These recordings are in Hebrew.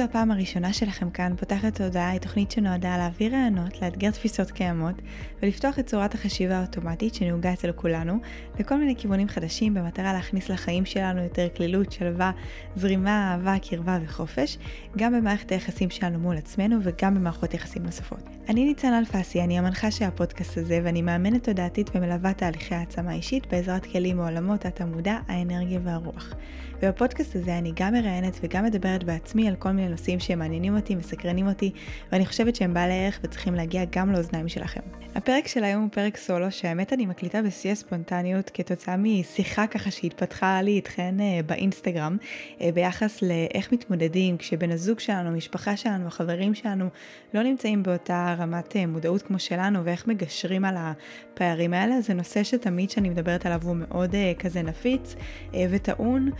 זו הפעם הראשונה שלכם כאן, פותחת תודעה היא תוכנית שנועדה להעביר רעיונות, לאתגר תפיסות קיימות ולפתוח את צורת החשיבה האוטומטית שנהוגה אצל כולנו לכל מיני כיוונים חדשים במטרה להכניס לחיים שלנו יותר כלילות, שלווה, זרימה, אהבה, קרבה וחופש, גם במערכת היחסים שלנו מול עצמנו וגם במערכות יחסים נוספות. אני ניצן אלפסי, אני המנחה של הפודקאסט הזה ואני מאמנת תודעתית ומלווה תהליכי העצמה אישית בעזרת כלים מעולמות התמודע, האנרגיה והרוח. ובפודקאסט הזה אני גם מראיינת וגם מדברת בעצמי על כל מיני נושאים שמעניינים אותי, מסקרנים אותי, ואני חושבת שהם בעלי ערך וצריכים להגיע גם לאוזניים שלכם. הפרק של היום הוא פרק סולו, שהאמת אני מקליטה בשיא הספונטניות כתוצאה משיחה ככה שהתפתחה לי איתכן אה, באינסטגרם, אה, ביחס לאיך מתמודדים כשבן הזוג שלנו, המשפחה שלנו, החברים שלנו, לא נמצאים באותה רמת אה, מודעות כמו שלנו, ואיך מגשרים על הפערים האלה. זה נושא שתמיד כשאני מדברת עליו הוא מאוד כזה נפיץ וטעון,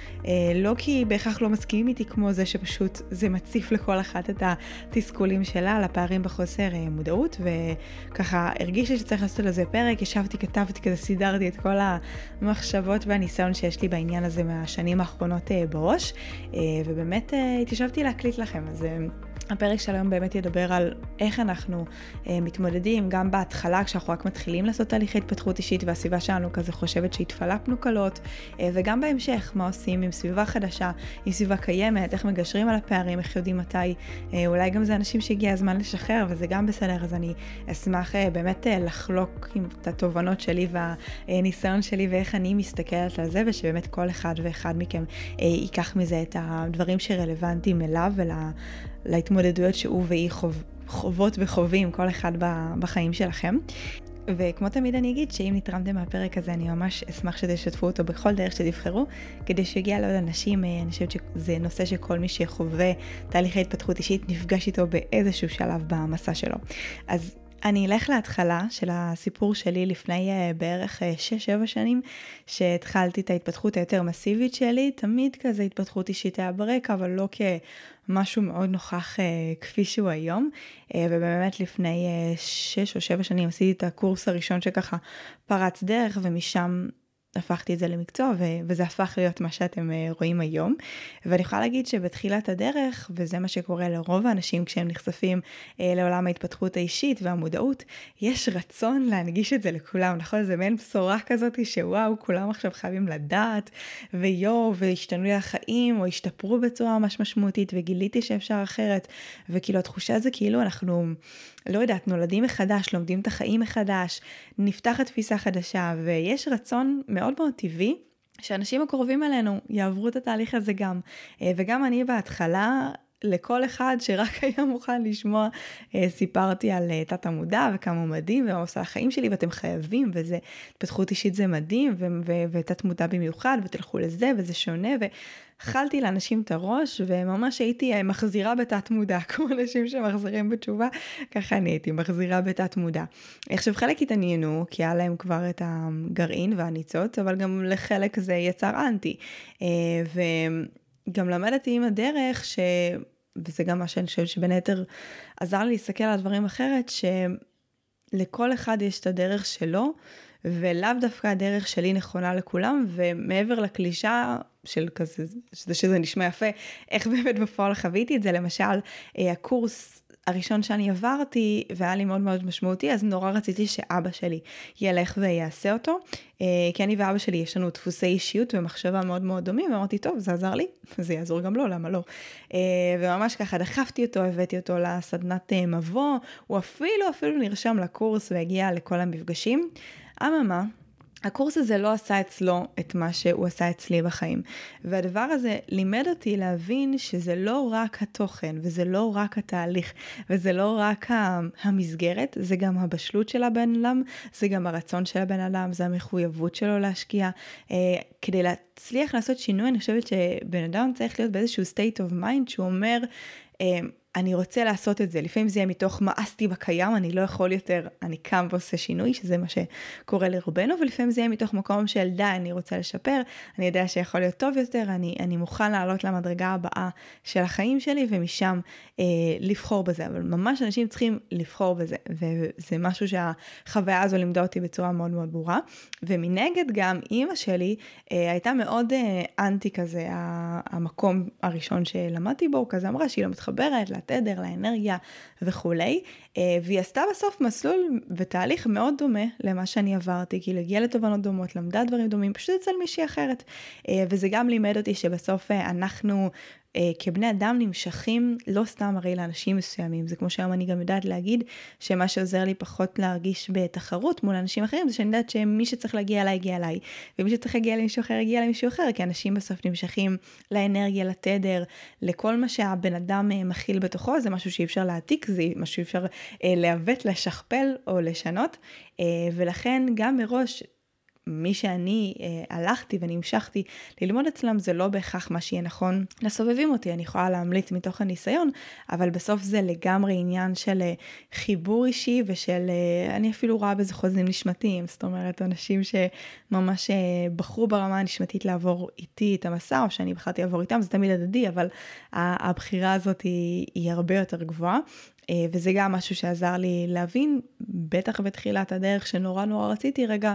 לא כי בהכרח לא מסכימים איתי כמו זה שפשוט זה מציף לכל אחת את התסכולים שלה, על הפערים בחוסר מודעות, וככה הרגיש לי שצריך לעשות לזה פרק, ישבתי, כתבתי כזה, סידרתי את כל המחשבות והניסיון שיש לי בעניין הזה מהשנים האחרונות אה, בראש, אה, ובאמת אה, התיישבתי להקליט לכם, אז... הפרק של היום באמת ידבר על איך אנחנו אה, מתמודדים גם בהתחלה כשאנחנו רק מתחילים לעשות תהליכי התפתחות אישית והסביבה שלנו כזה חושבת שהתפלפנו קלות אה, וגם בהמשך מה עושים עם סביבה חדשה, עם סביבה קיימת, איך מגשרים על הפערים, איך יודעים מתי, אה, אולי גם זה אנשים שהגיע הזמן לשחרר וזה גם בסדר אז אני אשמח אה, באמת אה, לחלוק עם את התובנות שלי והניסיון שלי ואיך אני מסתכלת על זה ושבאמת כל אחד ואחד מכם אה, ייקח מזה את הדברים שרלוונטיים אליו ול... להתמודדויות שהוא והיא חוב, חוות וחווים, כל אחד בחיים שלכם. וכמו תמיד אני אגיד שאם נתרמתם מהפרק הזה אני ממש אשמח שתשתפו אותו בכל דרך שתבחרו כדי שיגיע לעוד אנשים, אה, אני חושבת שזה נושא שכל מי שחווה תהליכי התפתחות אישית נפגש איתו באיזשהו שלב במסע שלו. אז אני אלך להתחלה של הסיפור שלי לפני uh, בערך 6-7 uh, שנים, שהתחלתי את ההתפתחות היותר מסיבית שלי, תמיד כזה התפתחות אישית היה ברקע, אבל לא כמשהו מאוד נוכח uh, כפי שהוא היום. ובאמת לפני 6 או 7 שנים עשיתי את הקורס הראשון שככה פרץ דרך, ומשם הפכתי את זה למקצוע ו- וזה הפך להיות מה שאתם uh, רואים היום. ואני יכולה להגיד שבתחילת הדרך, וזה מה שקורה לרוב האנשים כשהם נחשפים uh, לעולם ההתפתחות האישית והמודעות, יש רצון להנגיש את זה לכולם, נכון? זה מעין בשורה כזאת שוואו, כולם עכשיו חייבים לדעת, ויואו, והשתנו לי החיים, או השתפרו בצורה ממש משמעותית, וגיליתי שאפשר אחרת, וכאילו התחושה זה כאילו אנחנו... לא יודעת, נולדים מחדש, לומדים את החיים מחדש, נפתחת תפיסה חדשה, ויש רצון מאוד מאוד טבעי שאנשים הקרובים אלינו יעברו את התהליך הזה גם. אה, וגם אני בהתחלה לכל אחד שרק היה מוכן לשמוע, אה, סיפרתי על אה, תת המודע וכמה הוא מדהים ומה עושה החיים שלי ואתם חייבים וזה, התפתחות אישית זה מדהים ותת מודע במיוחד ותלכו לזה וזה שונה ואכלתי לאנשים את הראש וממש הייתי אה, מחזירה בתת מודע, כמו אנשים שמחזירים בתשובה, ככה אני הייתי מחזירה בתת מודע. עכשיו חלק התעניינו כי היה להם כבר את הגרעין והניצוץ, אבל גם לחלק זה יצר אנטי. ו... גם למדתי עם הדרך, ש... וזה גם מה שאני חושבת שבין היתר עזר לי להסתכל על הדברים אחרת, שלכל אחד יש את הדרך שלו, ולאו דווקא הדרך שלי נכונה לכולם, ומעבר לקלישה של כזה, שזה, שזה נשמע יפה, איך באמת בפועל חוויתי את זה, למשל, אה, הקורס הראשון שאני עברתי והיה לי מאוד מאוד משמעותי, אז נורא רציתי שאבא שלי ילך ויעשה אותו, אה, כי אני ואבא שלי יש לנו דפוסי אישיות ומחשבה מאוד מאוד דומים, ואמרתי, טוב, זה עזר לי, זה יעזור גם לו, למה לא? אה, וממש ככה דחפתי אותו, הבאתי אותו לסדנת אה, מבוא, הוא אפילו אפילו נרשם לקורס והגיע לכל המפגשים. אממה, הקורס הזה לא עשה אצלו את מה שהוא עשה אצלי בחיים. והדבר הזה לימד אותי להבין שזה לא רק התוכן, וזה לא רק התהליך, וזה לא רק המסגרת, זה גם הבשלות של הבן אדם, זה גם הרצון של הבן אדם, זה המחויבות שלו להשקיע. אה, כדי להצליח לעשות שינוי, אני חושבת שבן אדם צריך להיות באיזשהו state of mind שהוא אומר, אה, אני רוצה לעשות את זה. לפעמים זה יהיה מתוך מאסתי בקיים, אני לא יכול יותר, אני קם ועושה שינוי, שזה מה שקורה לרובנו, ולפעמים זה יהיה מתוך מקום של די, אני רוצה לשפר, אני יודע שיכול להיות טוב יותר, אני, אני מוכן לעלות למדרגה הבאה של החיים שלי, ומשם אה, לבחור בזה. אבל ממש אנשים צריכים לבחור בזה, וזה משהו שהחוויה הזו לימדה אותי בצורה מאוד מאוד ברורה. ומנגד גם אימא שלי אה, הייתה מאוד אה, אנטי כזה, המקום הראשון שלמדתי בו, כזה אמרה שהיא לא מתחברת, לתדר, לאנרגיה וכולי, אה, והיא עשתה בסוף מסלול ותהליך מאוד דומה למה שאני עברתי, כאילו הגיעה לתובנות דומות, למדה דברים דומים, פשוט אצל מישהי אחרת. אה, וזה גם לימד אותי שבסוף אה, אנחנו אה, כבני אדם נמשכים לא סתם הרי לאנשים מסוימים, זה כמו שהיום אני גם יודעת להגיד שמה שעוזר לי פחות להרגיש בתחרות מול אנשים אחרים זה שאני יודעת שמי שצריך להגיע אליי יגיע אליי, ומי שצריך להגיע למישהו אחר יגיע למישהו אחר, כי אנשים בסוף נמשכים לאנרגיה, לתדר, לכל מה שהבן אדם אה, מכיל בתוכו, זה משהו שאי אפשר להעתיק, זה משהו שאי אפשר אה, לעוות, לשכפל או לשנות, אה, ולכן גם מראש מי שאני אה, הלכתי ונמשכתי ללמוד אצלם זה לא בהכרח מה שיהיה נכון לסובבים אותי, אני יכולה להמליץ מתוך הניסיון, אבל בסוף זה לגמרי עניין של אה, חיבור אישי ושל, אה, אני אפילו רואה בזה חוזים נשמתיים, זאת אומרת אנשים שממש אה, בחרו ברמה הנשמתית לעבור איתי את המסע, או שאני בחרתי לעבור איתם, זה תמיד הדדי, אבל הבחירה הזאת היא, היא הרבה יותר גבוהה. אה, וזה גם משהו שעזר לי להבין, בטח בתחילת הדרך שנורא נורא רציתי רגע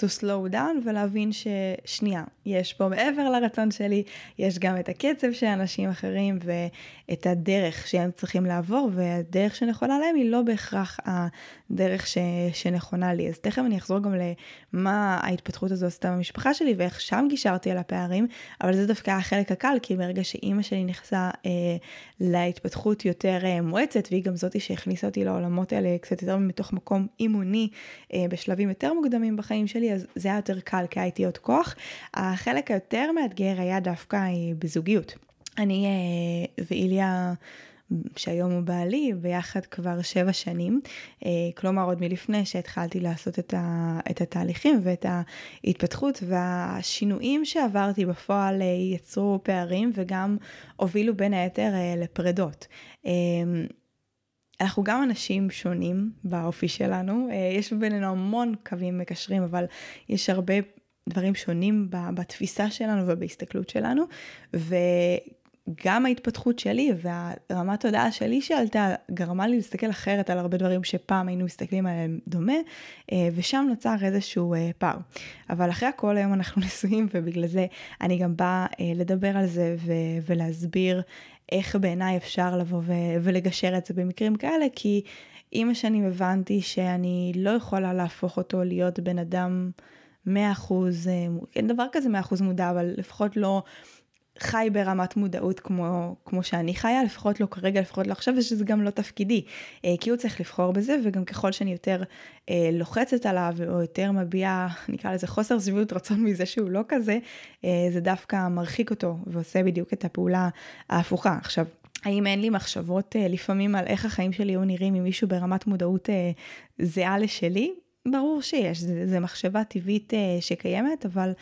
to slow down ולהבין ששנייה, יש פה מעבר לרצון שלי, יש גם את הקצב של אנשים אחרים ואת הדרך שהם צריכים לעבור, והדרך שנכונה להם היא לא בהכרח הדרך ש, שנכונה לי. אז תכף אני אחזור גם למה ההתפתחות הזו עשתה במשפחה שלי ואיך שם גישרתי על הפערים, אבל זה דווקא החלק הקל, כי ברגע שאימא שלי נכנסה אה, להתפתחות יותר אה, מואצת, והיא גם זאתי שהכניסה אותי לעולמות האלה קצת יותר מתוך מקום אימוני אה, בשלבים יותר מוקדמים בחיים שלי, אז זה היה יותר קל, כי הייתי עוד כוח. החלק היותר מאתגר היה דווקא אה, בזוגיות. אני אה, ואיליה... שהיום הוא בעלי, ביחד כבר שבע שנים, אה, כלומר עוד מלפני שהתחלתי לעשות את, ה, את התהליכים ואת ההתפתחות והשינויים שעברתי בפועל יצרו פערים וגם הובילו בין היתר לפרדות. אנחנו גם אנשים שונים באופי שלנו, יש בינינו המון קווים מקשרים, אבל יש הרבה דברים שונים בתפיסה שלנו ובהסתכלות שלנו, וגם ההתפתחות שלי והרמת תודעה שלי שעלתה גרמה לי להסתכל אחרת על הרבה דברים שפעם היינו מסתכלים עליהם דומה, אה, ושם נוצר איזשהו אה, פער. אבל אחרי הכל היום אנחנו נשואים ובגלל זה אני גם באה אה, לדבר על זה ולהסביר איך בעיניי אפשר לבוא ולגשר את זה במקרים כאלה, כי עם השנים הבנתי שאני לא יכולה להפוך אותו להיות בן אדם 100%, אין דבר כזה 100% מודע, אבל לפחות לא חי ברמת מודעות כמו, כמו שאני חיה, לפחות לא כרגע, לפחות לא עכשיו, ושזה גם לא תפקידי. אה, כי הוא צריך לבחור בזה, וגם ככל שאני יותר אה, לוחצת עליו, או יותר מביעה, נקרא לזה חוסר שביעות רצון מזה שהוא לא כזה, אה, זה דווקא מרחיק אותו, ועושה בדיוק את הפעולה ההפוכה. עכשיו, האם אין לי מחשבות לפעמים על איך החיים שלי היו נראים עם מישהו ברמת מודעות זהה לשלי? ברור שיש, זו מחשבה טבעית שקיימת, אבל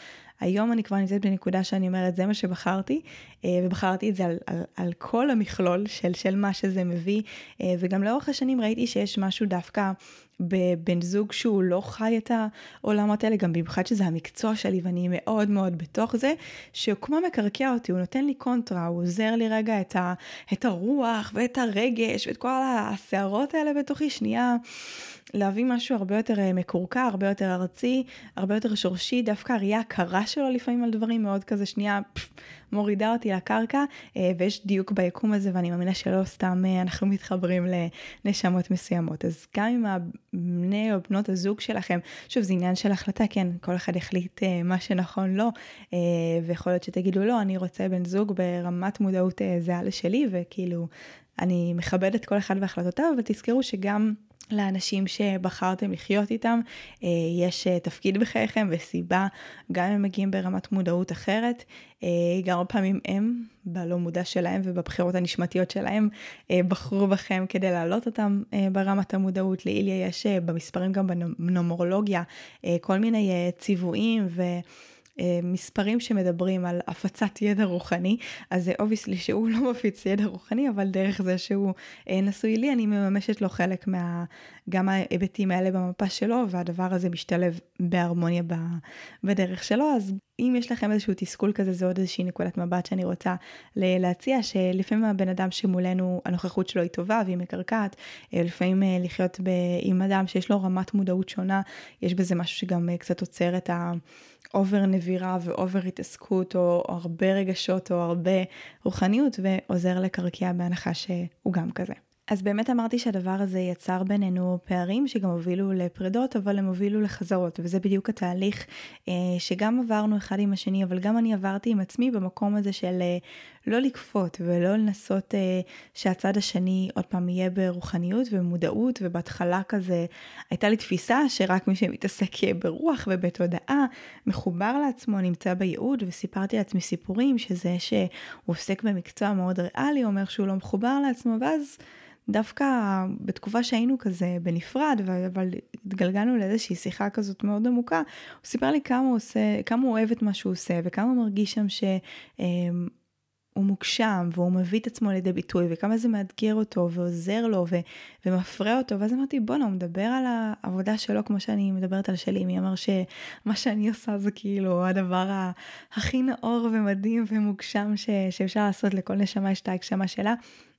היום אני כבר נמצאת בנקודה שאני אומרת, זה מה שבחרתי, אה, ובחרתי את זה על, על, על כל המכלול של, של מה שזה מביא, אה, וגם לאורך השנים ראיתי שיש משהו דווקא בבן זוג שהוא לא חי את העולמות האלה, גם במיוחד שזה המקצוע שלי ואני מאוד מאוד בתוך זה, שהוא כמו מקרקע אותי, הוא נותן לי קונטרה, הוא עוזר לי רגע את, ה, את הרוח ואת הרגש ואת כל הסערות האלה בתוכי, שנייה. להביא משהו הרבה יותר אה, מקורקע, הרבה יותר ארצי, הרבה יותר שורשי, דווקא הראייה הקרה שלו לפעמים על דברים מאוד כזה שנייה פפ, מורידה אותי לקרקע, אה, ויש דיוק ביקום הזה ואני מאמינה שלא סתם אה, אנחנו מתחברים לנשמות מסוימות. אז גם עם בני או בנות הזוג שלכם, שוב זה עניין של החלטה, כן, כל אחד יחליט מה שנכון לו, ויכול להיות שתגידו לא, אני רוצה בן זוג ברמת מודעות זהה לשלי, וכאילו אני מכבדת כל אחד בהחלטותיו, אבל תזכרו שגם לאנשים שבחרתם לחיות איתם, אה, יש אה, תפקיד בחייכם וסיבה, גם אם הם מגיעים ברמת מודעות אחרת, אה, גם פעמים הם, בלא מודע שלהם ובבחירות הנשמתיות שלהם, בחרו בכם כדי להעלות אותם ברמת המודעות. לאיליה יש במספרים גם בנומרולוגיה כל מיני ציוויים ו... אה, מספרים שמדברים על הפצת ידע רוחני, אז זה obviously שהוא לא מפיץ ידע רוחני, אבל דרך זה שהוא אה, נשוי לי, אני מממשת לו חלק מה... גם ההיבטים האלה במפה שלו, והדבר הזה משתלב בהרמוניה בדרך שלו, אז אם יש לכם איזשהו תסכול כזה, זו עוד איזושהי נקודת מבט שאני רוצה להציע, שלפעמים הבן אדם שמולנו, הנוכחות שלו היא טובה והיא מקרקעת, אה, לפעמים אה, לחיות ב, עם אדם שיש לו רמת מודעות שונה, יש בזה משהו שגם אה, קצת עוצר את ה over נבירה ו over התעסקות, או, הרבה רגשות, או הרבה רוחניות, ועוזר לקרקע בהנחה שהוא גם כזה. אז באמת אמרתי שהדבר הזה יצר בינינו פערים שגם הובילו לפרדות, אבל הם הובילו לחזרות, וזה בדיוק התהליך אה, שגם עברנו אחד עם השני, אבל גם אני עברתי עם עצמי במקום הזה של אה, לא לכפות ולא לנסות אה, שהצד השני עוד פעם יהיה ברוחניות ומודעות, ובהתחלה כזה הייתה לי תפיסה שרק מי שמתעסק יהיה ברוח ובתודעה, מחובר לעצמו, נמצא בייעוד, וסיפרתי לעצמי סיפורים שזה שהוא עוסק במקצוע מאוד ריאלי, אומר שהוא לא מחובר לעצמו, ואז... דווקא בתקופה שהיינו כזה בנפרד, אבל התגלגלנו לאיזושהי שיחה כזאת מאוד עמוקה, הוא סיפר לי כמה הוא עושה, כמה הוא אוהב את מה שהוא עושה, וכמה הוא מרגיש שם שהוא אמ, מוגשם, והוא מביא את עצמו לידי ביטוי, וכמה זה מאתגר אותו, ועוזר לו, ו- ומפרה אותו, ואז אמרתי, בואנה, הוא מדבר על העבודה שלו כמו שאני מדברת על שלי, מי אמר שמה שאני עושה זה כאילו הדבר הכי נאור ומדהים ומוגשם ש- שאפשר לעשות, לכל נשמה יש את ההגשמה שלה.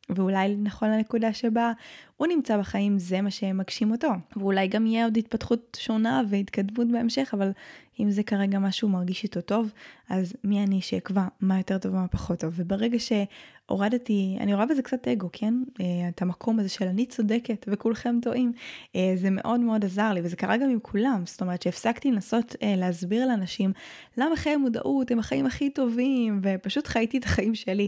ואולי נכון לנקודה שבה הוא נמצא בחיים זה מה שמגשים אותו. ואולי גם יהיה עוד התפתחות שונה והתקדמות בהמשך, אבל אם זה כרגע משהו מרגיש איתו טוב, אז מי אני שאקבע מה יותר טוב ומה פחות טוב. וברגע שהורדתי, אני רואה בזה קצת אגו, כן? אה, את המקום הזה של אני צודקת וכולכם טועים, אה, זה מאוד מאוד עזר לי, וזה קרה גם עם כולם. זאת אומרת שהפסקתי לנסות אה, להסביר לאנשים למה חיי מודעות הם החיים הכי טובים, ופשוט חייתי את החיים שלי.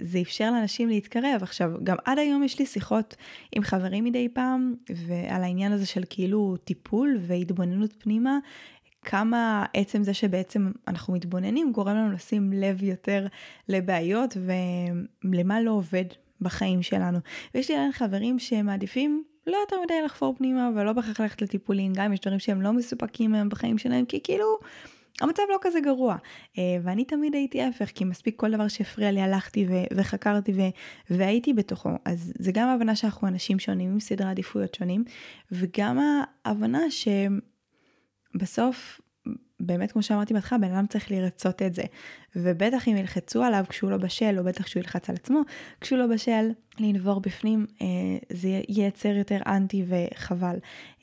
זה אפשר לאנשים להתקרב. עכשיו, גם עד היום יש לי שיחות עם חברים מדי פעם, ועל העניין הזה של כאילו טיפול והתבוננות פנימה. כמה עצם זה שבעצם אנחנו מתבוננים גורם לנו לשים לב יותר לבעיות ולמה לא עובד בחיים שלנו. ויש לי עדיין חברים שמעדיפים לא יותר מדי לחפור פנימה ולא בהכרח ללכת לטיפולים, גם אם יש דברים שהם לא מסופקים מהם בחיים שלהם, כי כאילו המצב לא כזה גרוע. אה, ואני תמיד הייתי ההפך, כי מספיק כל דבר שהפריע לי הלכתי ו- וחקרתי ו- והייתי בתוכו. אז זה גם ההבנה שאנחנו אנשים שונים עם סדרי עדיפויות שונים, וגם ההבנה שבסוף באמת, כמו שאמרתי בהתחלה, בן אדם צריך לרצות את זה. ובטח אם ילחצו עליו כשהוא לא בשל, או בטח כשהוא ילחץ על עצמו, כשהוא לא בשל, לנבור בפנים, אה, זה ייצר יותר אנטי וחבל.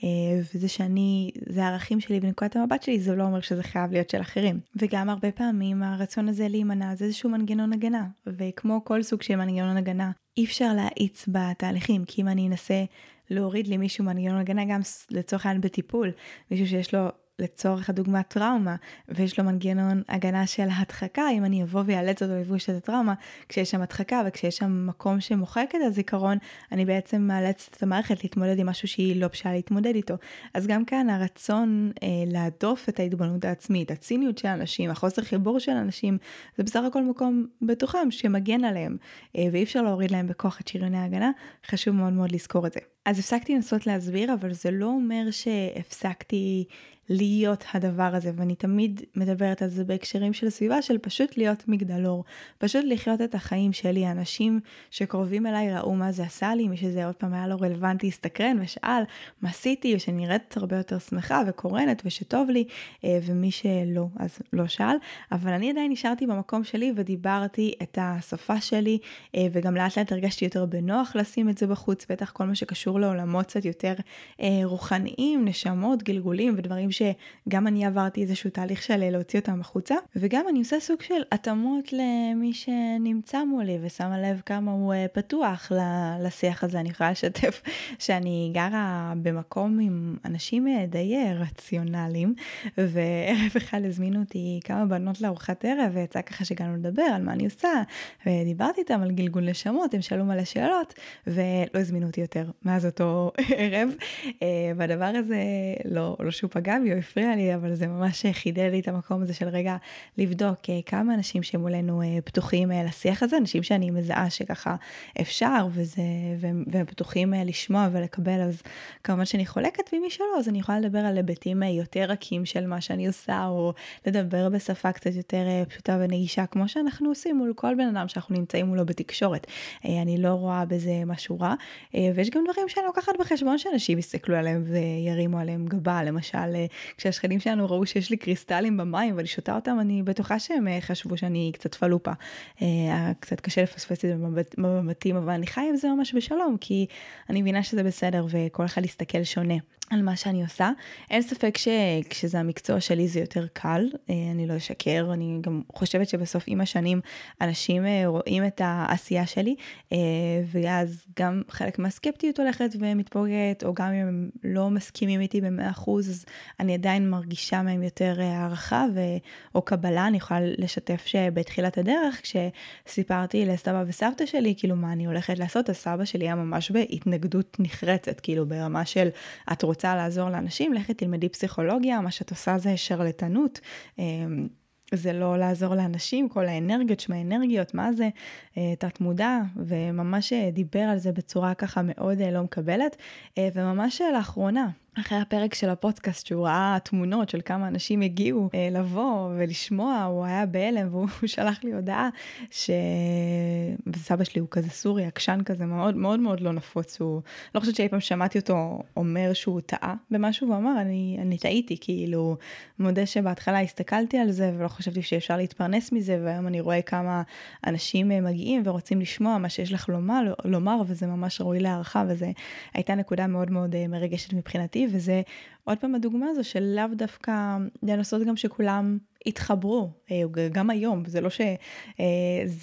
אה, וזה שאני, זה הערכים שלי ונקודת המבט שלי, זה לא אומר שזה חייב להיות של אחרים. וגם הרבה פעמים הרצון הזה להימנע זה איזשהו מנגנון הגנה. וכמו כל סוג של מנגנון הגנה, אי אפשר להאיץ בתהליכים, כי אם אני אנסה להוריד למישהו מנגנון הגנה, גם לצורך העניין בטיפול, מישהו שיש לו לצורך הדוגמה טראומה, ויש לו מנגנון הגנה של הדחקה, אם אני אבוא ואיאלץ אותו לבוש את הטראומה, כשיש שם הדחקה וכשיש שם מקום שמוחק את הזיכרון, אני בעצם מאלצת את המערכת להתמודד עם משהו שהיא לא בשלה להתמודד איתו. אז גם כאן הרצון אה, להדוף את ההתבוננות העצמית, הציניות של אנשים, החוסר חיבור של אנשים, זה בסך הכל מקום בתוכם שמגן עליהם, אה, ואי אפשר להוריד להם בכוח את שריוני ההגנה, חשוב מאוד מאוד לזכור את זה. אז הפסקתי לנסות להסביר, אבל זה לא אומר שהפסקתי להיות הדבר הזה, ואני תמיד מדברת על זה בהקשרים של סביבה, של פשוט להיות מגדלור, פשוט לחיות את החיים שלי. אנשים שקרובים אליי ראו מה זה עשה לי, מי שזה עוד פעם היה לו רלוונטי, הסתקרן ושאל מה עשיתי, ושנראית הרבה יותר שמחה וקורנת ושטוב לי, אה, ומי שלא, אז לא שאל, אבל אני עדיין נשארתי במקום שלי ודיברתי את השפה שלי, אה, וגם לאט לאט הרגשתי יותר בנוח לשים את זה בחוץ, בטח כל מה שקשור לעולמות קצת יותר אה, רוחניים, נשמות, גלגולים ודברים שגם אני עברתי איזשהו תהליך של להוציא אותם החוצה, וגם אני עושה סוג של התאמות למי שנמצא מולי ושמה לב כמה הוא אה, פתוח לשיח הזה. אני יכולה לשתף שאני גרה במקום עם אנשים אה, די אה, רציונליים, וערב אחד הזמינו אותי כמה בנות לארוחת ערב, ויצא ככה שהגענו לדבר על מה אני עושה, ודיברתי איתם על גלגול נשמות, הם שאלו מלא שאלות, ולא הזמינו אותי יותר מאז אותו ערב, והדבר הזה, לא, לא שהוא פגע או הפריע לי, אבל זה ממש חידד לי את המקום הזה של רגע לבדוק כמה אנשים שמולנו פתוחים לשיח הזה, אנשים שאני מזהה שככה אפשר וזה, והם, פתוחים לשמוע ולקבל, אז כמובן שאני חולקת, ומי שלא, אז אני יכולה לדבר על היבטים יותר רכים של מה שאני עושה, או לדבר בשפה קצת יותר פשוטה ונגישה, כמו שאנחנו עושים מול כל בן אדם שאנחנו נמצאים מולו בתקשורת. אני לא רואה בזה משהו רע, ויש גם דברים שאני לוקחת בחשבון שאנשים יסתכלו עליהם וירימו עליהם גבה, למשל, כשהשכנים שלנו ראו שיש לי קריסטלים במים ואני שותה אותם, אני בטוחה שהם חשבו שאני קצת פלופה. קצת קשה לפספס את זה במבטים, אבל אני חיה עם זה ממש בשלום, כי אני מבינה שזה בסדר וכל אחד יסתכל שונה. על מה שאני עושה. אין ספק שכשזה המקצוע שלי זה יותר קל, אה, אני לא אשקר, אני גם חושבת שבסוף עם השנים אנשים אה, רואים את העשייה שלי, אה, ואז גם חלק מהסקפטיות הולכת ומתפוגגת, או גם אם הם לא מסכימים איתי ב-100%, אז אני עדיין מרגישה מהם יותר הערכה ו... או קבלה. אני יכולה לשתף שבתחילת הדרך, כשסיפרתי לסבא וסבתא שלי, כאילו מה אני הולכת לעשות, אז סבא שלי היה ממש בהתנגדות נחרצת, כאילו ברמה של את רוצה... רוצה לעזור לאנשים, לכי תלמדי פסיכולוגיה, מה שאת עושה זה שרלטנות. אמ, זה לא לעזור לאנשים, כל האנרגיות, שמע אנרגיות, מה זה, אה, תת מודע, וממש אה, דיבר על זה בצורה ככה מאוד אה, לא מקבלת, וממש לאחרונה, אחרי הפרק של הפודקאסט שהוא ראה תמונות של כמה אנשים הגיעו אה, לבוא ולשמוע, הוא היה בהלם והוא שלח לי הודעה שסבא שלי הוא כזה סורי, עקשן כזה מאוד מאוד מאוד לא נפוץ, הוא לא חושבת שאי פעם שמעתי אותו אומר שהוא טעה במשהו, והוא אמר אני, אני טעיתי, כאילו מודה שבהתחלה הסתכלתי על זה ולא חשבתי שאפשר להתפרנס מזה, והיום אני רואה כמה אנשים אה, מגיעים ורוצים לשמוע מה שיש לך לומר, לומר וזה ממש ראוי להערכה וזה הייתה נקודה מאוד מאוד אה, מרגשת מבחינתי. וזה עוד פעם הדוגמה הזו של לאו דווקא לנסות גם שכולם יתחברו, אה, גם היום, זה לא שזה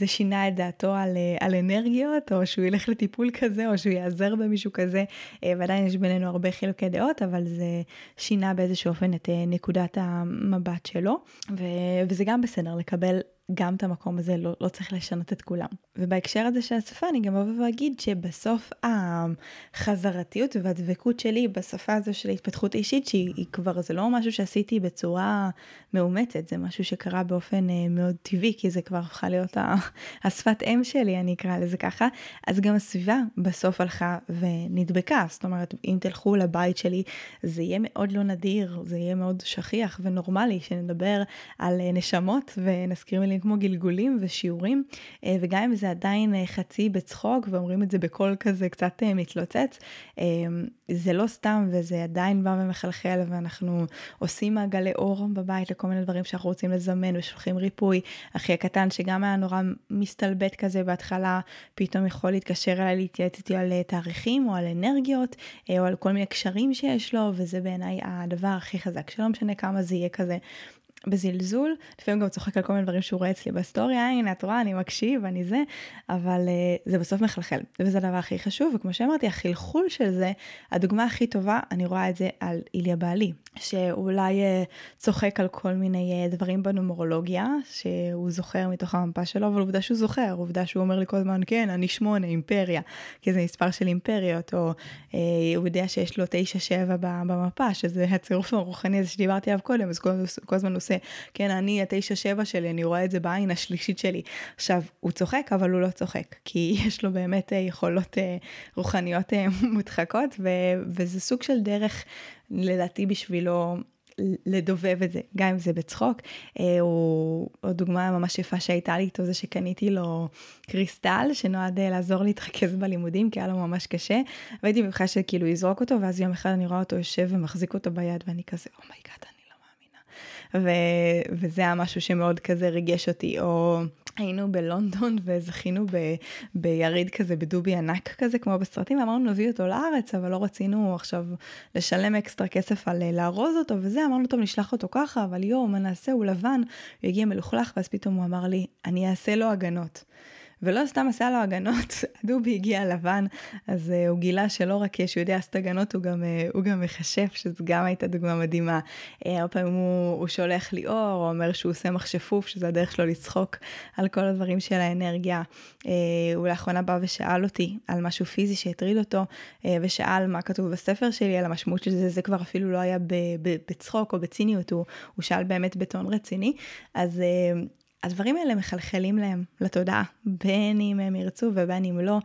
אה, שינה את דעתו על, אה, על אנרגיות, או שהוא ילך לטיפול כזה, או שהוא ייעזר במישהו כזה, ועדיין יש בינינו הרבה חילוקי דעות, אבל זה שינה באיזשהו אופן את נקודת המבט שלו, וזה גם בסדר לקבל גם את המקום הזה, לא, לא צריך לשנות את כולם. ובהקשר הזה של השפה, אני גם אבוא ואגיד שבסוף החזרתיות והדבקות שלי בשפה הזו של ההתפתחות האישית, שהיא כבר, זה לא משהו שעשיתי בצורה מאומצת, זה משהו שקרה באופן אה, מאוד טבעי, כי זה כבר הפכה להיות השפת אם שלי, אני אקרא לזה ככה, אז גם הסביבה בסוף הלכה ונדבקה. זאת אומרת, אם תלכו לבית שלי, זה יהיה מאוד לא נדיר, זה יהיה מאוד שכיח ונורמלי שנדבר על אה, נשמות ונזכיר מילים כמו גלגולים ושיעורים, אה, וגם אם זה עדיין חצי בצחוק ואומרים את זה בקול כזה קצת מתלוצץ, זה לא סתם וזה עדיין בא ומחלחל ואנחנו עושים מעגלי אור בבית לכל מיני דברים שאנחנו רוצים לזמן ושולחים ריפוי. אחי הקטן שגם היה נורא מסתלבט כזה בהתחלה, פתאום יכול להתקשר אליי להתייעץ איתי על אה, תאריכים או על אנרגיות אה, או על כל מיני קשרים שיש לו וזה בעיניי הדבר הכי חזק שלא משנה כמה זה יהיה כזה בזלזול, לפעמים גם צוחק על כל מיני דברים שהוא רואה אצלי ב story, הנה את רואה, אני מקשיב, אני זה, אבל uh, זה בסוף מחלחל, וזה הדבר הכי חשוב, וכמו שאמרתי, החלחול של זה, הדוגמה הכי טובה, אני רואה את זה על איליה בעלי, שאולי uh, צוחק על כל מיני uh, דברים בנומרולוגיה, שהוא זוכר מתוך המפה שלו, אבל עובדה שהוא זוכר, עובדה שהוא אומר לי כל הזמן, כן, אני שמונה, אימפריה, כי זה מספר של אימפריות, או uh, הוא יודע שיש לו תשע שבע במפה, שזה הצירוף הרוחני הזה שדיברתי עליו קודם, אז כל, כל הזמן הוא עושה, כן, אני התשע שבע שלי, אני רואה את זה בעין השלישית שלי. עכשיו, הוא צוחק, אבל הוא לא צוחק, כי יש לו באמת אה, יכולות אה, רוחניות אה, מודחקות, ו- וזה סוג של דרך, לדעתי, בשבילו לדובב את זה, גם אם זה בצחוק. או, או דוגמה ממש יפה שהייתה לי איתו זה שקניתי לו קריסטל שנועד לעזור להתרכז בלימודים, כי היה לו ממש קשה, והייתי בבחירה שכאילו יזרוק אותו, ואז יום אחד אני רואה אותו יושב ומחזיק אותו ביד, ואני כזה, oh my God, oh ו- וזה היה משהו שמאוד כזה ריגש אותי, או היינו בלונדון וזכינו ב- ביריד כזה בדובי ענק כזה כמו בסרטים ואמרנו נביא אותו לארץ אבל לא רצינו עכשיו לשלם אקסטרה כסף על אה, לארוז אותו וזה אמרנו טוב נשלח אותו ככה אבל יואו מה נעשה הוא לבן הוא הגיע מלוכלך ואז פתאום הוא אמר לי אני אעשה לו הגנות. ולא סתם עשה לו הגנות, הדובי הגיע לבן, אז uh, הוא גילה שלא רק שהוא יודע לעשות הגנות, הוא גם, uh, הוא גם מכשף, שזו גם הייתה דוגמה מדהימה. הרבה פעמים הוא, הוא שולח לי אור, או אומר שהוא עושה מחשפוף, שזה הדרך שלו לצחוק על כל הדברים של האנרגיה. Uh, הוא לאחרונה בא ושאל אותי על משהו פיזי שהטריד אותו, uh, ושאל מה כתוב בספר שלי, על המשמעות של זה, זה כבר אפילו לא היה בצחוק או בציניות, הוא, הוא שאל באמת בטון רציני. אז uh, הדברים האלה מחלחלים להם לתודעה, בין אם הם ירצו ובין אם לא.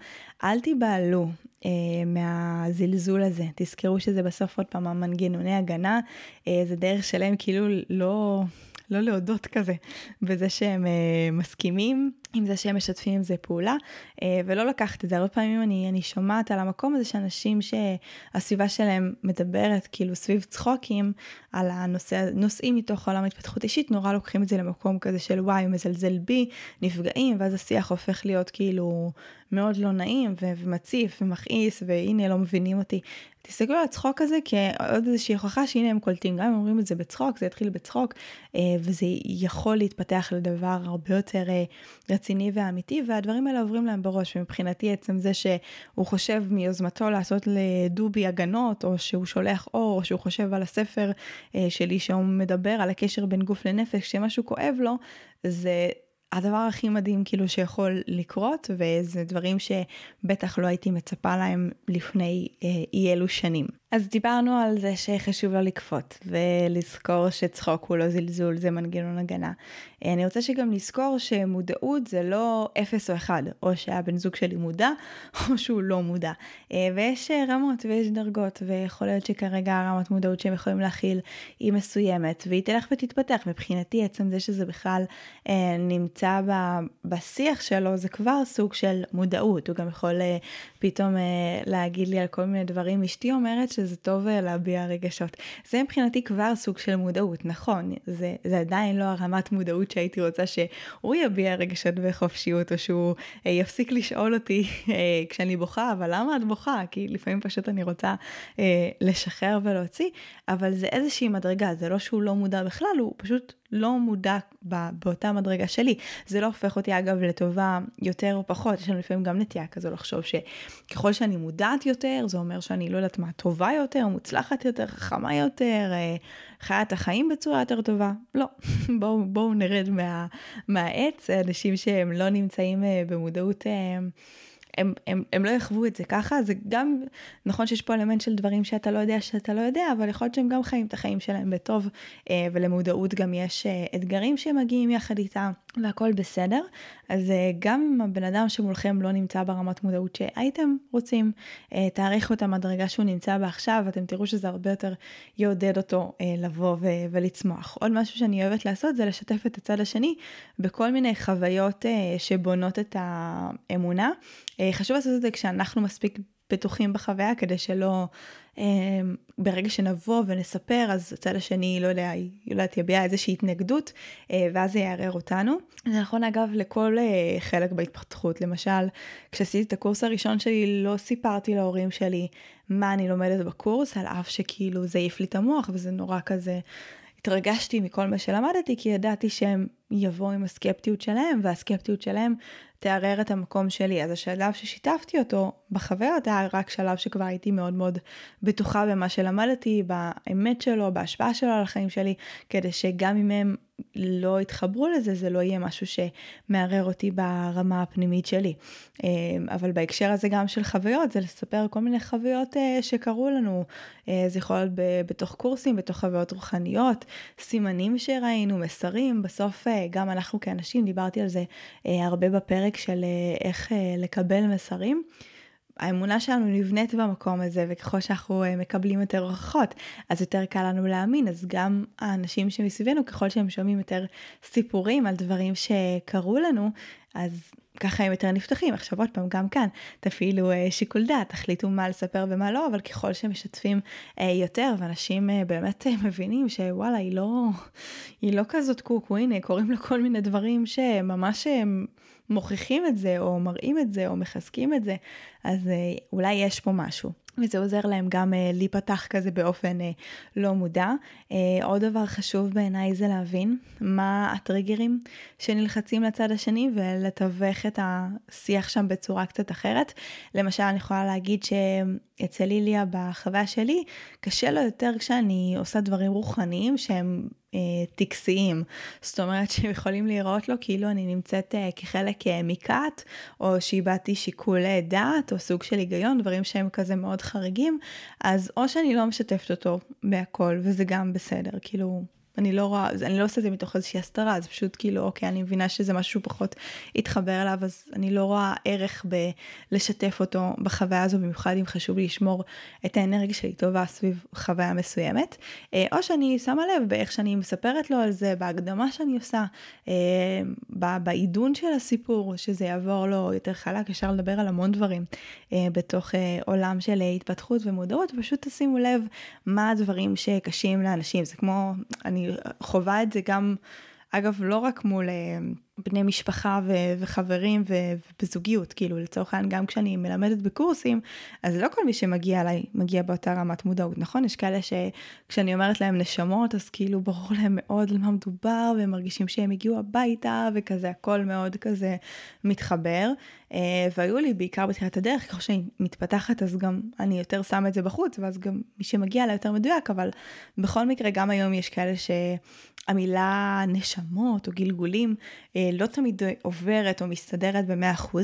אל תיבהלו אה, מהזלזול הזה. תזכרו שזה בסוף עוד פעם המנגנוני הגנה, אה, זה דרך שלהם כאילו לא, לא להודות כזה בזה שהם אה, מסכימים עם זה שהם משתפים עם זה פעולה, אה, ולא לקחת את זה. הרבה פעמים אני, אני שומעת על המקום הזה שאנשים שהסביבה שלהם מדברת כאילו סביב צחוקים על הנושא, נושאים מתוך עולם ההתפתחות אישית, נורא לוקחים את זה למקום כזה של וואי, מזלזל בי, נפגעים, ואז השיח הופך להיות כאילו מאוד לא נעים ומציף ומכעיס, והנה לא מבינים אותי. תסתכלו על הצחוק הזה כעוד איזושהי הוכחה שהנה הם קולטים, גם אם אומרים את זה בצחוק, זה יתחיל בצחוק, אה, וזה יכול להתפתח לדבר הרבה יותר אה, רציני ואמיתי, והדברים האלה עוברים להם בראש, ומבחינתי עצם זה שהוא חושב מיוזמתו לעשות לדובי הגנות, או שהוא שולח אור, או שהוא חושב על הספר אה, שלי שהוא מדבר על הקשר בין גוף לנפש, שמשהו כואב לו, זה הדבר הכי מדהים כאילו שיכול לקרות, וזה דברים שבטח לא הייתי מצפה להם לפני אה, אי אלו שנים. אז דיברנו על זה שחשוב לא לקפוט, ולזכור שצחוק הוא לא זלזול, זה מנגנון הגנה. אה, אני רוצה שגם נזכור שמודעות זה לא אפס או אחד, או שהבן זוג שלי מודע, או שהוא לא מודע. אה, ויש רמות ויש דרגות, ויכול להיות שכרגע הרמת מודעות שהם יכולים להכיל היא מסוימת, והיא תלך ותתפתח. מבחינתי עצם זה שזה בכלל אה, נמצא בשיח שלו, זה כבר סוג של מודעות. הוא גם יכול פתאום להגיד לי על כל מיני דברים. אשתי אומרת שזה טוב להביע רגשות. זה מבחינתי כבר סוג של מודעות, נכון, זה, זה עדיין לא הרמת מודעות שהייתי רוצה שהוא יביע רגשות בחופשיות, או שהוא אה, יפסיק לשאול אותי אה, כשאני בוכה, אבל למה את בוכה? כי לפעמים פשוט אני רוצה אה, לשחרר ולהוציא, אבל זה איזושהי מדרגה, זה לא שהוא לא מודע בכלל, הוא פשוט לא מודע באותה מדרגה שלי. זה לא הופך אותי אגב לטובה יותר או פחות, יש לנו לפעמים גם נטייה כזו לחשוב שככל שאני מודעת יותר, זה אומר שאני לא יודעת מה, טובה יותר, מוצלחת יותר, חכמה יותר, אה, חיה את החיים בצורה יותר טובה. לא, בואו בוא נרד מה, מהעץ, אנשים שהם לא נמצאים אה, במודעות. הם, הם, הם לא יחוו את זה ככה, זה גם, נכון שיש פה אלמנט של דברים שאתה לא יודע שאתה לא יודע, אבל יכול להיות שהם גם חיים את החיים שלהם בטוב, אה, ולמודעות גם יש אה, אתגרים שמגיעים יחד איתם, והכל בסדר. אז אה, גם אם הבן אדם שמולכם לא נמצא ברמת מודעות שהייתם רוצים, תעריכו את המדרגה שהוא נמצא בה עכשיו, אתם תראו שזה הרבה יותר יעודד אותו לבוא ולצמוח. עוד משהו שאני אוהבת לעשות זה לשתף את הצד השני בכל מיני חוויות שבונות את האמונה. אה, חשוב לעשות את זה כשאנחנו מספיק בטוחים בחוויה, כדי שלא, אה, ברגע שנבוא ונספר, אז הצד השני, לא יודע, יודעת, יביע איזושהי התנגדות, אה, ואז זה יערער אותנו. זה נכון אגב לכל חלק בהתפתחות. למשל, כשעשיתי את הקורס הראשון שלי, לא סיפרתי להורים שלי מה אני לומדת בקורס, על אף שכאילו זה העיף לי את המוח, וזה נורא כזה... התרגשתי מכל מה שלמדתי, כי ידעתי שהם יבואו עם הסקפטיות שלהם, והסקפטיות שלהם תערער את המקום שלי. אז השלב ששיתפתי אותו בחוויות היה רק שלב שכבר הייתי מאוד מאוד בטוחה במה שלמדתי, באמת שלו, בהשפעה שלו על החיים שלי, כדי שגם אם הם לא יתחברו לזה, זה לא יהיה משהו שמערער אותי ברמה הפנימית שלי. אה, אבל בהקשר הזה גם של חוויות, זה לספר כל מיני חוויות אה, שקרו לנו. אה, זה יכול להיות בתוך קורסים, בתוך חוויות רוחניות, סימנים שראינו, מסרים. בסוף גם אנחנו כאנשים, דיברתי על זה הרבה בפרק של איך לקבל מסרים. האמונה שלנו נבנית במקום הזה, וככל שאנחנו אה, מקבלים יותר הוכחות, אז יותר קל לנו להאמין. אז גם האנשים שמסביבנו, ככל שהם שומעים יותר סיפורים על דברים שקרו לנו, אז ככה הם יותר נפתחים. עכשיו עוד פעם, גם כאן, תפעילו אה, שיקול דעת, תחליטו מה לספר ומה לא, אבל ככל שמשתפים אה, יותר, ואנשים אה, באמת מבינים שוואלה, היא לא, היא לא כזאת קוקו, הנה, קוראים לה כל מיני דברים שממש הם מוכיחים את זה, או מראים את זה, או מחזקים את זה, אז אולי יש פה משהו. וזה עוזר להם גם uh, להיפתח כזה באופן uh, לא מודע. Uh, עוד דבר חשוב בעיניי זה להבין מה הטריגרים שנלחצים לצד השני ולתווך את השיח שם בצורה קצת אחרת. למשל, אני יכולה להגיד שאצל ליליה בחוויה שלי, קשה לו יותר כשאני עושה דברים רוחניים שהם טקסיים. זאת אומרת שהם יכולים להיראות לו כאילו אני נמצאת אה, כחלק אה, מכת, או שאיבדתי שיקול דעת, או סוג של היגיון, דברים שהם כזה מאוד חריגים, אז או שאני לא משתפת אותו בהכל, וזה גם בסדר, כאילו... אני לא רואה, אני לא עושה את זה מתוך איזושהי הסתרה, זה פשוט כאילו, אוקיי, אני מבינה שזה משהו פחות התחבר אליו, אז אני לא רואה ערך בלשתף אותו בחוויה הזו, במיוחד אם חשוב לי לשמור את האנרגיה שלי טובה סביב חוויה מסוימת. אה, או שאני שמה לב באיך שאני מספרת לו על זה, בהקדמה שאני עושה, אה, בעידון של הסיפור, שזה יעבור לו יותר חלק, אפשר לדבר על המון דברים אה, בתוך עולם של התפתחות ומודעות, פשוט תשימו לב מה הדברים שקשים לאנשים, זה כמו, אני חווה את זה גם, אגב, לא רק מול אה, בני משפחה ו- וחברים ו- ובזוגיות, כאילו לצורך העניין גם כשאני מלמדת בקורסים, אז לא כל מי שמגיע אליי מגיע באותה רמת מודעות, נכון? יש כאלה שכשאני אומרת להם נשמות, אז כאילו ברור להם מאוד על מה מדובר, והם מרגישים שהם הגיעו הביתה, וכזה הכל מאוד כזה מתחבר. Uh, והיו לי בעיקר בתחילת הדרך, ככל שאני מתפתחת אז גם אני יותר שמה את זה בחוץ, ואז גם מי שמגיע אליי יותר מדויק, אבל בכל מקרה גם היום יש כאלה שהמילה נשמות או גלגולים, uh, לא תמיד עוברת או מסתדרת ב-100%,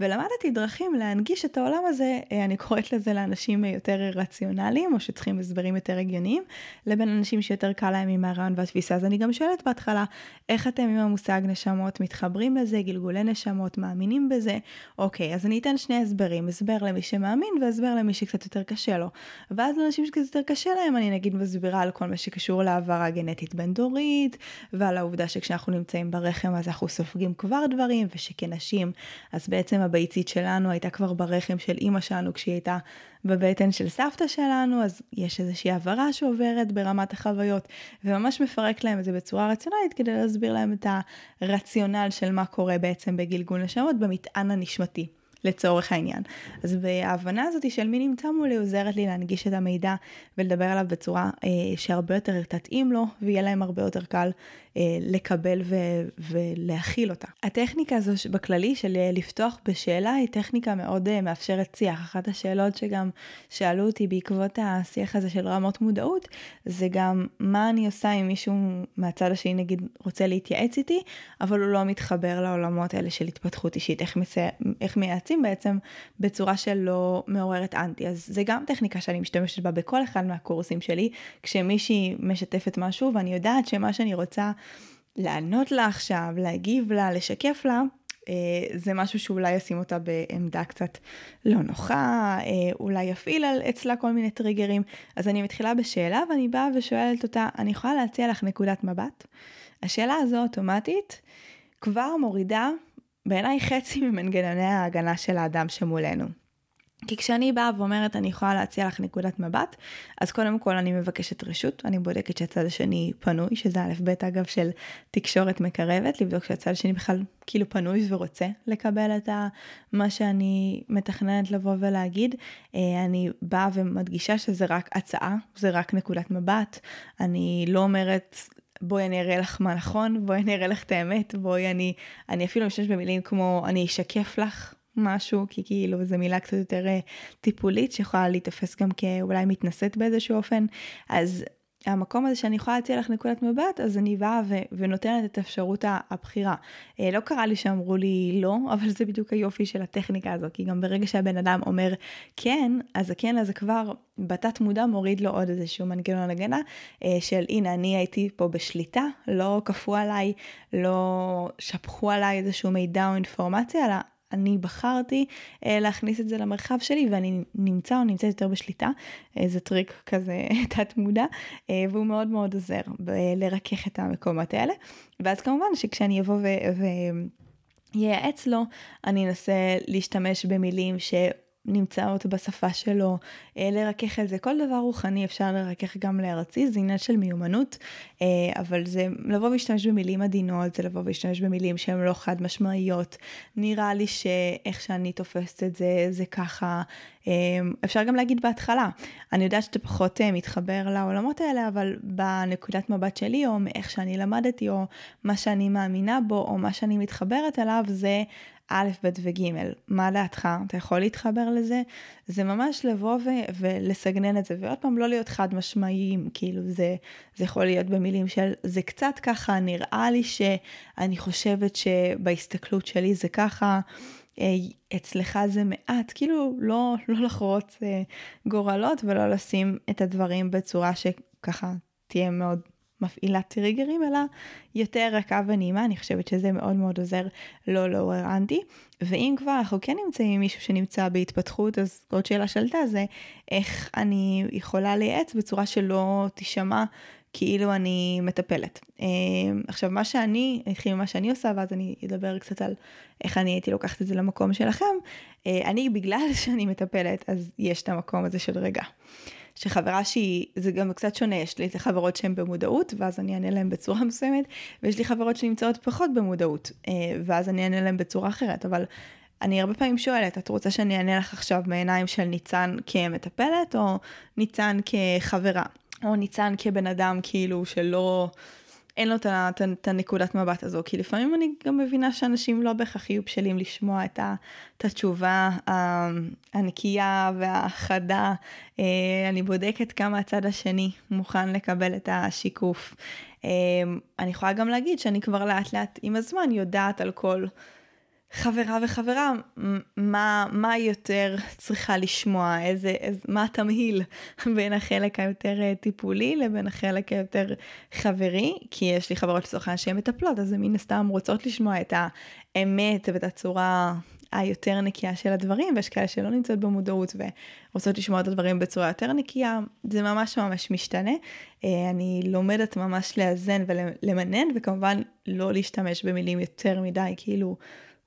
ולמדתי דרכים להנגיש את העולם הזה, אה, אני קוראת לזה לאנשים יותר רציונליים, או שצריכים הסברים יותר הגיוניים, לבין אנשים שיותר קל להם עם הרעיון והתפיסה. אז אני גם שואלת בהתחלה, איך אתם עם המושג נשמות מתחברים לזה, גלגולי נשמות, מאמינים בזה? אוקיי, אז אני אתן שני הסברים, הסבר למי שמאמין והסבר למי שקצת יותר קשה לו. ואז לאנשים שקצת יותר קשה להם, אני נגיד מסבירה על כל מה שקשור להעברה גנטית בין דורית, ועל העובדה שכשאנחנו נמצאים ברחם אז אנחנו אנחנו סופגים כבר דברים, ושכנשים, אז בעצם הביצית שלנו הייתה כבר ברחם של אימא שלנו כשהיא הייתה בבטן של סבתא שלנו, אז יש איזושהי הבהרה שעוברת ברמת החוויות, וממש מפרק להם את זה בצורה רציונלית כדי להסביר להם את הרציונל של מה קורה בעצם בגלגול נשמות במטען הנשמתי. לצורך העניין. אז ההבנה הזאת של מי נמצא מולי עוזרת לי להנגיש את המידע ולדבר עליו בצורה אה, שהרבה יותר תתאים לו ויהיה להם הרבה יותר קל אה, לקבל ו- ולהכיל אותה. הטכניקה הזו בכללי של אה, לפתוח בשאלה היא טכניקה מאוד אה, מאפשרת שיח. אחת השאלות שגם שאלו אותי בעקבות השיח הזה של רמות מודעות, זה גם מה אני עושה אם מישהו מהצד השני נגיד רוצה להתייעץ איתי, אבל הוא לא מתחבר לעולמות האלה של התפתחות אישית, איך, מסע... איך מייעצים בעצם בצורה שלא מעוררת אנטי. אז זה גם טכניקה שאני משתמשת בה בכל אחד מהקורסים שלי, כשמישהי משתפת משהו ואני יודעת שמה שאני רוצה לענות לה עכשיו, להגיב לה, לשקף לה, אה, זה משהו שאולי ישים אותה בעמדה קצת לא נוחה, אה, אולי יפעיל על אצלה כל מיני טריגרים. אז אני מתחילה בשאלה ואני באה ושואלת אותה, אני יכולה להציע לך נקודת מבט? השאלה הזו אוטומטית כבר מורידה בעיניי חצי ממנגנוני ההגנה של האדם שמולנו. כי כשאני באה ואומרת אני יכולה להציע לך נקודת מבט, אז קודם כל אני מבקשת רשות, אני בודקת שהצד השני פנוי, שזה א' ב' אגב של תקשורת מקרבת, לבדוק שהצד השני בכלל כאילו פנוי ורוצה לקבל את מה שאני מתכננת לבוא ולהגיד. אה, אני באה ומדגישה שזה רק הצעה, זה רק נקודת מבט, אני לא אומרת בואי אני אראה לך מה נכון, בואי אני אראה לך את האמת, בואי אני, אני אפילו משתמש במילים כמו אני אשקף לך משהו, כי כאילו זו מילה קצת יותר אה, טיפולית שיכולה להיתפס גם כאולי מתנשאת באיזשהו אופן, אז המקום הזה שאני יכולה להציע לך נקודת מבט, אז אני באה ו- ונותנת את אפשרות הבחירה. אה, לא קרה לי שאמרו לי לא, אבל זה בדיוק היופי של הטכניקה הזו, כי גם ברגע שהבן אדם אומר כן, אז הכן הזה כבר בתת מודע מוריד לו עוד איזשהו מנגנון הגנה אה, של הנה אני הייתי פה בשליטה, לא כפו עליי, לא שפכו עליי איזשהו מידע או אינפורמציה, אלא אני בחרתי אה, להכניס את זה למרחב שלי ואני נמצא או נמצאת יותר בשליטה. אה, זה טריק כזה תת מודע, אה, והוא מאוד מאוד עוזר לרכך את המקומות האלה. ואז כמובן שכשאני אבוא ו... ו... ייעץ לו, אני אנסה להשתמש במילים ש... נמצאות בשפה שלו, אה, לרכך את זה, כל דבר רוחני אפשר לרכך גם לארצי, זה עניין של מיומנות, אה, אבל זה לבוא ולהשתמש במילים עדינות, זה לבוא ולהשתמש במילים שהן לא חד משמעיות. נראה לי שאיך שאני תופסת את זה, זה ככה. אה, אפשר גם להגיד בהתחלה, אני יודעת שאתה פחות מתחבר לעולמות האלה, אבל בנקודת מבט שלי, או מאיך שאני למדתי, או מה שאני מאמינה בו, או מה שאני מתחברת אליו, זה א', ב' וג', מה דעתך? אתה יכול להתחבר לזה? זה ממש לבוא ו- ולסגנן את זה, ועוד פעם לא להיות חד משמעיים, כאילו זה, זה יכול להיות במילים של זה קצת ככה, נראה לי שאני חושבת שבהסתכלות שלי זה ככה. אה, אצלך זה מעט, כאילו לא, לא לחרוץ אה, גורלות ולא לשים את הדברים בצורה שככה תהיה מאוד מפעילת טריגרים, אלא יותר רכה ונעימה, אני חושבת שזה מאוד מאוד עוזר לא לעורר אנטי. ואם כבר אנחנו כן נמצאים עם מישהו שנמצא בהתפתחות, אז עוד שאלה שעלתה זה איך אני יכולה לייעץ בצורה שלא תישמע כאילו אני מטפלת. אה, עכשיו מה שאני, נתחיל ממה שאני עושה ואז אני אדבר קצת על איך אני הייתי לוקחת את זה למקום שלכם. אה, אני בגלל שאני מטפלת אז יש את המקום הזה של רגע. שחברה שהיא, זה גם קצת שונה, יש לי חברות שהן במודעות, ואז אני אענה להן בצורה מסוימת, ויש לי חברות שנמצאות פחות במודעות, אה, ואז אני אענה להן בצורה אחרת, אבל אני הרבה פעמים שואלת, את רוצה שאני אענה לך עכשיו מעיניים של ניצן כמטפלת, או ניצן כחברה, או ניצן כבן אדם כאילו שלא... אין לו את הנקודת מבט הזו, כי לפעמים אני גם מבינה שאנשים לא בהכרח יהיו בשלים לשמוע את, התשובה הנקייה והחדה. אה, אני בודקת כמה הצד השני מוכן לקבל את השיקוף. אה, אני יכולה גם להגיד שאני כבר לאט לאט עם הזמן יודעת על כל חברה וחברה, מה, מה יותר צריכה לשמוע, איזה, איזה, מה התמהיל בין החלק היותר אה, טיפולי לבין החלק היותר חברי, כי יש לי חברות לצורך העניין שהן מטפלות, אז הן מן הסתם רוצות לשמוע את האמת ואת הצורה היותר נקייה של הדברים, ויש כאלה שלא נמצאות במודעות ורוצות לשמוע את הדברים בצורה יותר נקייה, זה ממש ממש משתנה. אה, אני לומדת ממש לאזן ולמנן, וכמובן לא להשתמש במילים יותר מדי, כאילו...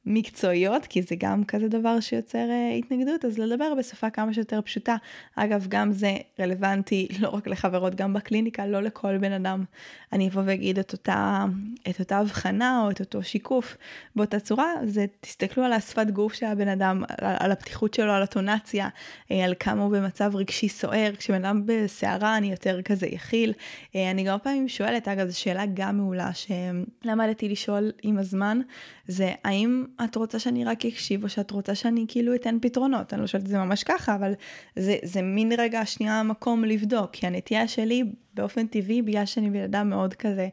מקצועיות, כי זה גם כזה דבר שיוצר uh, התנגדות, אז לדבר בשפה כמה שיותר פשוטה. אגב, גם זה רלוונטי לא רק לחברות, גם בקליניקה, לא לכל בן אדם. אני אבוא ואגיד את אותה, את אותה הבחנה או את אותו שיקוף באותה צורה, זה תסתכלו על השפת גוף של הבן אדם, על, על הפתיחות שלו, על הטונציה, אה, על כמה הוא במצב רגשי סוער. כשבן אדם בסערה אני יותר כזה יכיל. אה, אני גם פעמים שואלת, אגב, זו שאלה גם מעולה שלמדתי לשאול עם הזמן, זה האם את רוצה שאני רק אקשיב, או שאת רוצה שאני כאילו אתן פתרונות. אני לא שואלת את זה ממש ככה, אבל זה, זה מין רגע שנייה מקום לבדוק, כי הנטייה שלי באופן טבעי, בגלל שאני בן אדם מאוד כזה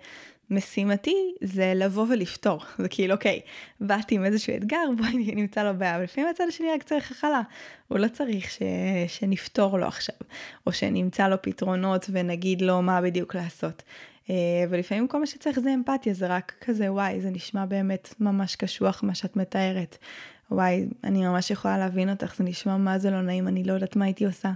משימתי, זה לבוא ולפתור. זה כאילו, אוקיי, באתי עם איזשהו אתגר, בואי נמצא לו בעיה, אבל לפעמים הצד השני רק צריך הכלה. הוא לא צריך ש... שנפתור לו עכשיו, או שנמצא לו פתרונות ונגיד לו מה בדיוק לעשות. אה, ולפעמים כל מה שצריך זה אמפתיה, זה רק כזה, וואי, זה נשמע באמת ממש קשוח מה שאת מתארת. וואי, אני ממש יכולה להבין אותך, זה נשמע מה זה לא נעים, אני לא יודעת מה הייתי עושה.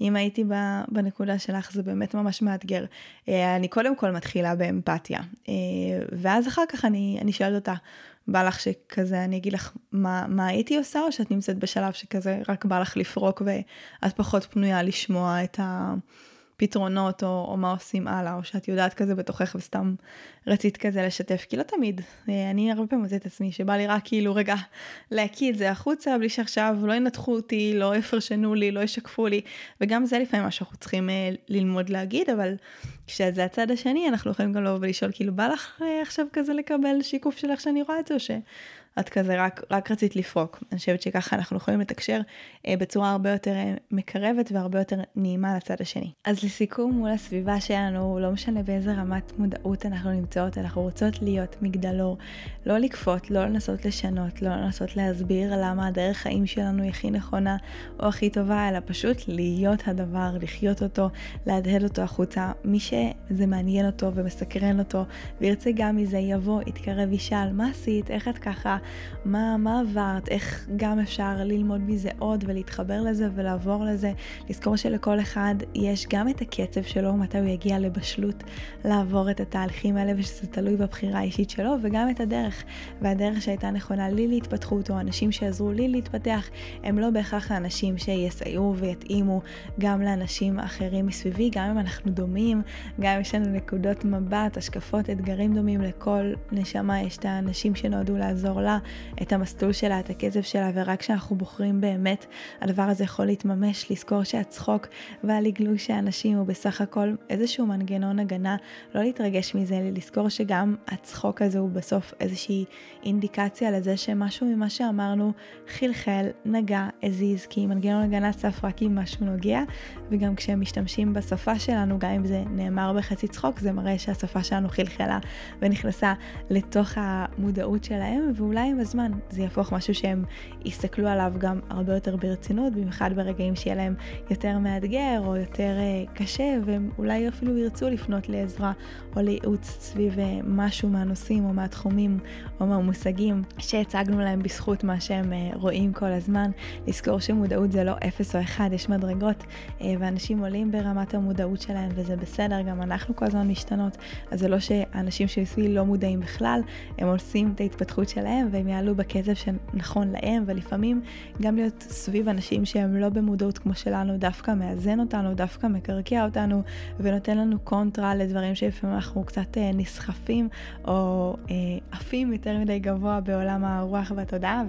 אם הייתי בנקודה שלך, זה באמת ממש מאתגר. אה, אני קודם כל מתחילה באמפתיה, אה, ואז אחר כך אני, אני שואלת אותה, בא לך שכזה, אני אגיד לך מה, מה הייתי עושה, או שאת נמצאת בשלב שכזה רק בא לך לפרוק ואת פחות פנויה לשמוע את ה... פתרונות או, או מה עושים הלאה, או שאת יודעת כזה בתוכך וסתם רצית כזה לשתף, כי לא תמיד. אה, אני הרבה פעמים מוצאת את עצמי שבא לי רק כאילו רגע להקיא את זה החוצה בלי שעכשיו לא ינתחו אותי, לא יפרשנו לי, לא ישקפו לי, וגם זה לפעמים מה שאנחנו צריכים אה, ללמוד להגיד, אבל כשזה הצד השני אנחנו יכולים גם לבוא ולשאול כאילו בא לך אה, עכשיו כזה לקבל שיקוף שלך שאני רואה את זה, או ש... את כזה רק, רק רצית לפרוק. אני חושבת שככה אנחנו יכולים לתקשר אה, בצורה הרבה יותר אה, מקרבת והרבה יותר נעימה לצד השני. אז לסיכום, מול הסביבה שלנו, לא משנה באיזה רמת מודעות אנחנו נמצאות, אנחנו רוצות להיות מגדלור, לא לכפות, לא לנסות לשנות, לא לנסות להסביר למה הדרך חיים שלנו היא הכי נכונה או הכי טובה, אלא פשוט להיות הדבר, לחיות אותו, להדהד אותו החוצה. מי שזה מעניין אותו ומסקרן אותו וירצה גם מזה, יבוא, יתקרב, ישאל, מה עשית, איך את ככה? מה, מה עברת, איך גם אפשר ללמוד מזה עוד ולהתחבר לזה ולעבור לזה. לזכור שלכל אחד יש גם את הקצב שלו, מתי הוא יגיע לבשלות לעבור את התהליכים האלה ושזה תלוי בבחירה האישית שלו, וגם את הדרך. והדרך שהייתה נכונה לי להתפתחות, או אנשים שעזרו לי להתפתח, הם לא בהכרח האנשים שיסייעו ויתאימו גם לאנשים אחרים מסביבי, גם אם אנחנו דומים, גם אם יש לנו נקודות מבט, השקפות, אתגרים דומים לכל נשמה, יש את האנשים שנועדו לעזור לה, את המסלול שלה, את הקצב שלה, ורק כשאנחנו בוחרים באמת, הדבר הזה יכול להתממש, לזכור שהצחוק והלגלוש שהאנשים הוא בסך הכל איזשהו מנגנון הגנה, לא להתרגש מזה, לזכור שגם הצחוק הזה הוא בסוף איזושהי אינדיקציה לזה שמשהו ממה שאמרנו חלחל, נגע, הזיז, כי מנגנון הגנה צף רק אם משהו נוגע, וגם כשהם משתמשים בשפה שלנו, גם אם זה נאמר בחצי צחוק, זה מראה שהשפה שלנו חלחלה ונכנסה לתוך המודעות שלהם, ואולי עם הזמן זה יהפוך משהו שהם יסתכלו עליו גם הרבה יותר ברצינות, במיוחד ברגעים שיהיה להם יותר מאתגר או יותר uh, קשה, והם אולי אפילו ירצו לפנות לעזרה או לייעוץ סביב uh, משהו מהנושאים או מהתחומים או מהמושגים שהצגנו להם בזכות מה שהם uh, רואים כל הזמן. לזכור שמודעות זה לא אפס או אחד, יש מדרגות, uh, ואנשים עולים ברמת המודעות שלהם וזה בסדר, גם אנחנו כל הזמן משתנות, אז זה לא שהאנשים שסביבי לא מודעים בכלל, הם עושים את ההתפתחות שלהם והם יעלו בקצב שנכון להם, ולפעמים גם להיות סביב אנשים שהם לא במודעות כמו שלנו, דווקא מאזן אותנו, דווקא מקרקע אותנו, ונותן לנו קונטרה לדברים שלפעמים אנחנו קצת אה, נסחפים, או אה, עפים יותר מדי גבוה בעולם הרוח והתודעה,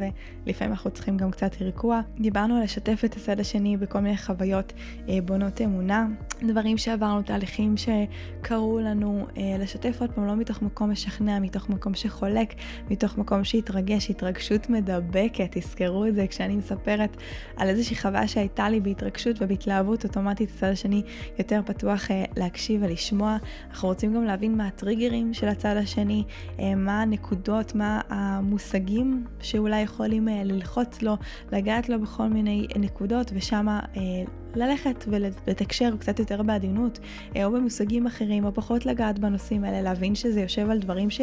ולפעמים אנחנו צריכים גם קצת ריכוע. דיברנו על לשתף את הצד השני בכל מיני חוויות אה, בונות אמונה, דברים שעברנו, תהליכים שקרו לנו, לשתף עוד פעם לא מתוך מקום משכנע, מתוך מקום שחולק, מתוך מקום שהתרגש, התרגשות מדבקת, תזכרו את זה כשאני מספרת על איזושהי חוויה שהייתה לי בהתרגשות ובהתלהבות אוטומטית, הצד השני יותר פתוח אה, להקשיב ולשמוע. אנחנו רוצים גם להבין מה הטריגרים של הצד השני, אה, מה הנקודות, מה המושגים שאולי יכולים אה, ללחוץ לו, לגעת לו בכל מיני נקודות, ושמה ללכת ולתקשר קצת יותר בעדינות, או במושגים אחרים, או פחות לגעת בנושאים האלה, להבין שזה יושב על דברים ש...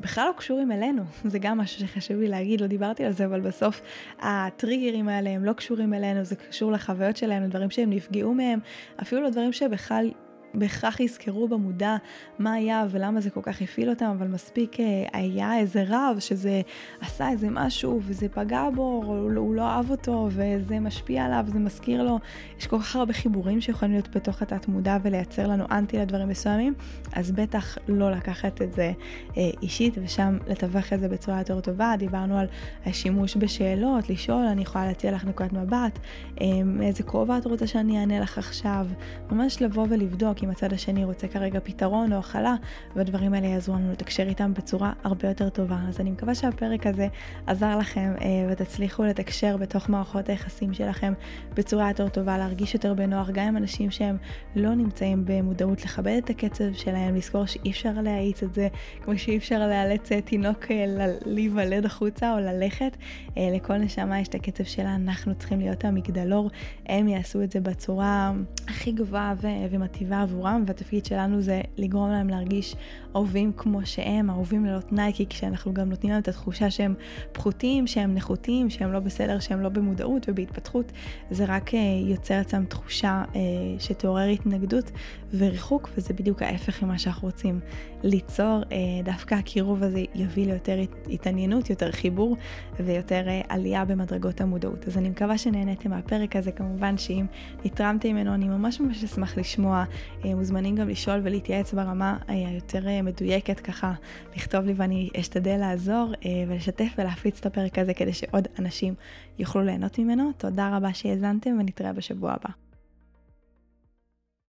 בכלל לא קשורים אלינו, זה גם משהו שחשוב לי להגיד, לא דיברתי על זה, אבל בסוף הטריגרים האלה הם לא קשורים אלינו, זה קשור לחוויות שלהם, לדברים שהם נפגעו מהם, אפילו לדברים שבכלל בהכרח יזכרו במודע מה היה ולמה זה כל כך הפעיל אותם, אבל מספיק אה, היה איזה רב שזה עשה איזה משהו וזה פגע בו, הוא לא אהב אותו וזה משפיע עליו, זה מזכיר לו. יש כל כך הרבה חיבורים שיכולים להיות בתוך התת מודע ולייצר לנו אנטי לדברים מסוימים, אז בטח לא לקחת את זה אה, אישית ושם לתווך את זה בצורה יותר טובה. דיברנו על השימוש בשאלות, לשאול, אני יכולה להציע לך נקודת מבט, אה, איזה כובע את רוצה שאני אענה לך עכשיו, ממש לבוא ולבדוק. אם הצד השני רוצה כרגע פתרון או הכלה, והדברים האלה יעזרו לנו לתקשר איתם בצורה הרבה יותר טובה. אז אני מקווה שהפרק הזה עזר לכם אה, ותצליחו לתקשר בתוך מערכות היחסים שלכם בצורה יותר טובה, להרגיש יותר בנוח, גם עם אנשים שהם לא נמצאים במודעות, לכבד את הקצב שלהם, לזכור שאי אפשר להאיץ את זה, כמו שאי אפשר לאלץ אה, תינוק אה, להיוולד החוצה או ללכת. אה, לכל נשמה יש את הקצב שלה, אנחנו צריכים להיות המגדלור, הם יעשו את זה בצורה הכי גבוהה ומטיבה עבורם, והתפקיד שלנו זה לגרום להם להרגיש אהובים כמו שהם, אהובים ללא תנאי, כי כשאנחנו גם נותנים להם את התחושה שהם פחותים, שהם נחותים, שהם לא בסדר, שהם לא במודעות ובהתפתחות, זה רק אה, יוצר אצלם תחושה אה, שתעורר התנגדות וריחוק, וזה בדיוק ההפך ממה שאנחנו רוצים ליצור. אה, דווקא הקירוב הזה יביא ליותר התעניינות, יותר חיבור ויותר עלייה במדרגות המודעות. אז אני מקווה שנהניתם מהפרק הזה, כמובן שאם נתרמתם ממנו, אני ממש ממש אשמח לשמוע. מוזמנים גם לשאול ולהתייעץ ברמה היותר מדויקת ככה, לכתוב לי ואני אשתדל לעזור אה, ולשתף ולהפיץ את הפרק הזה כדי שעוד אנשים יוכלו ליהנות ממנו. תודה רבה שהאזנתם ונתראה בשבוע הבא.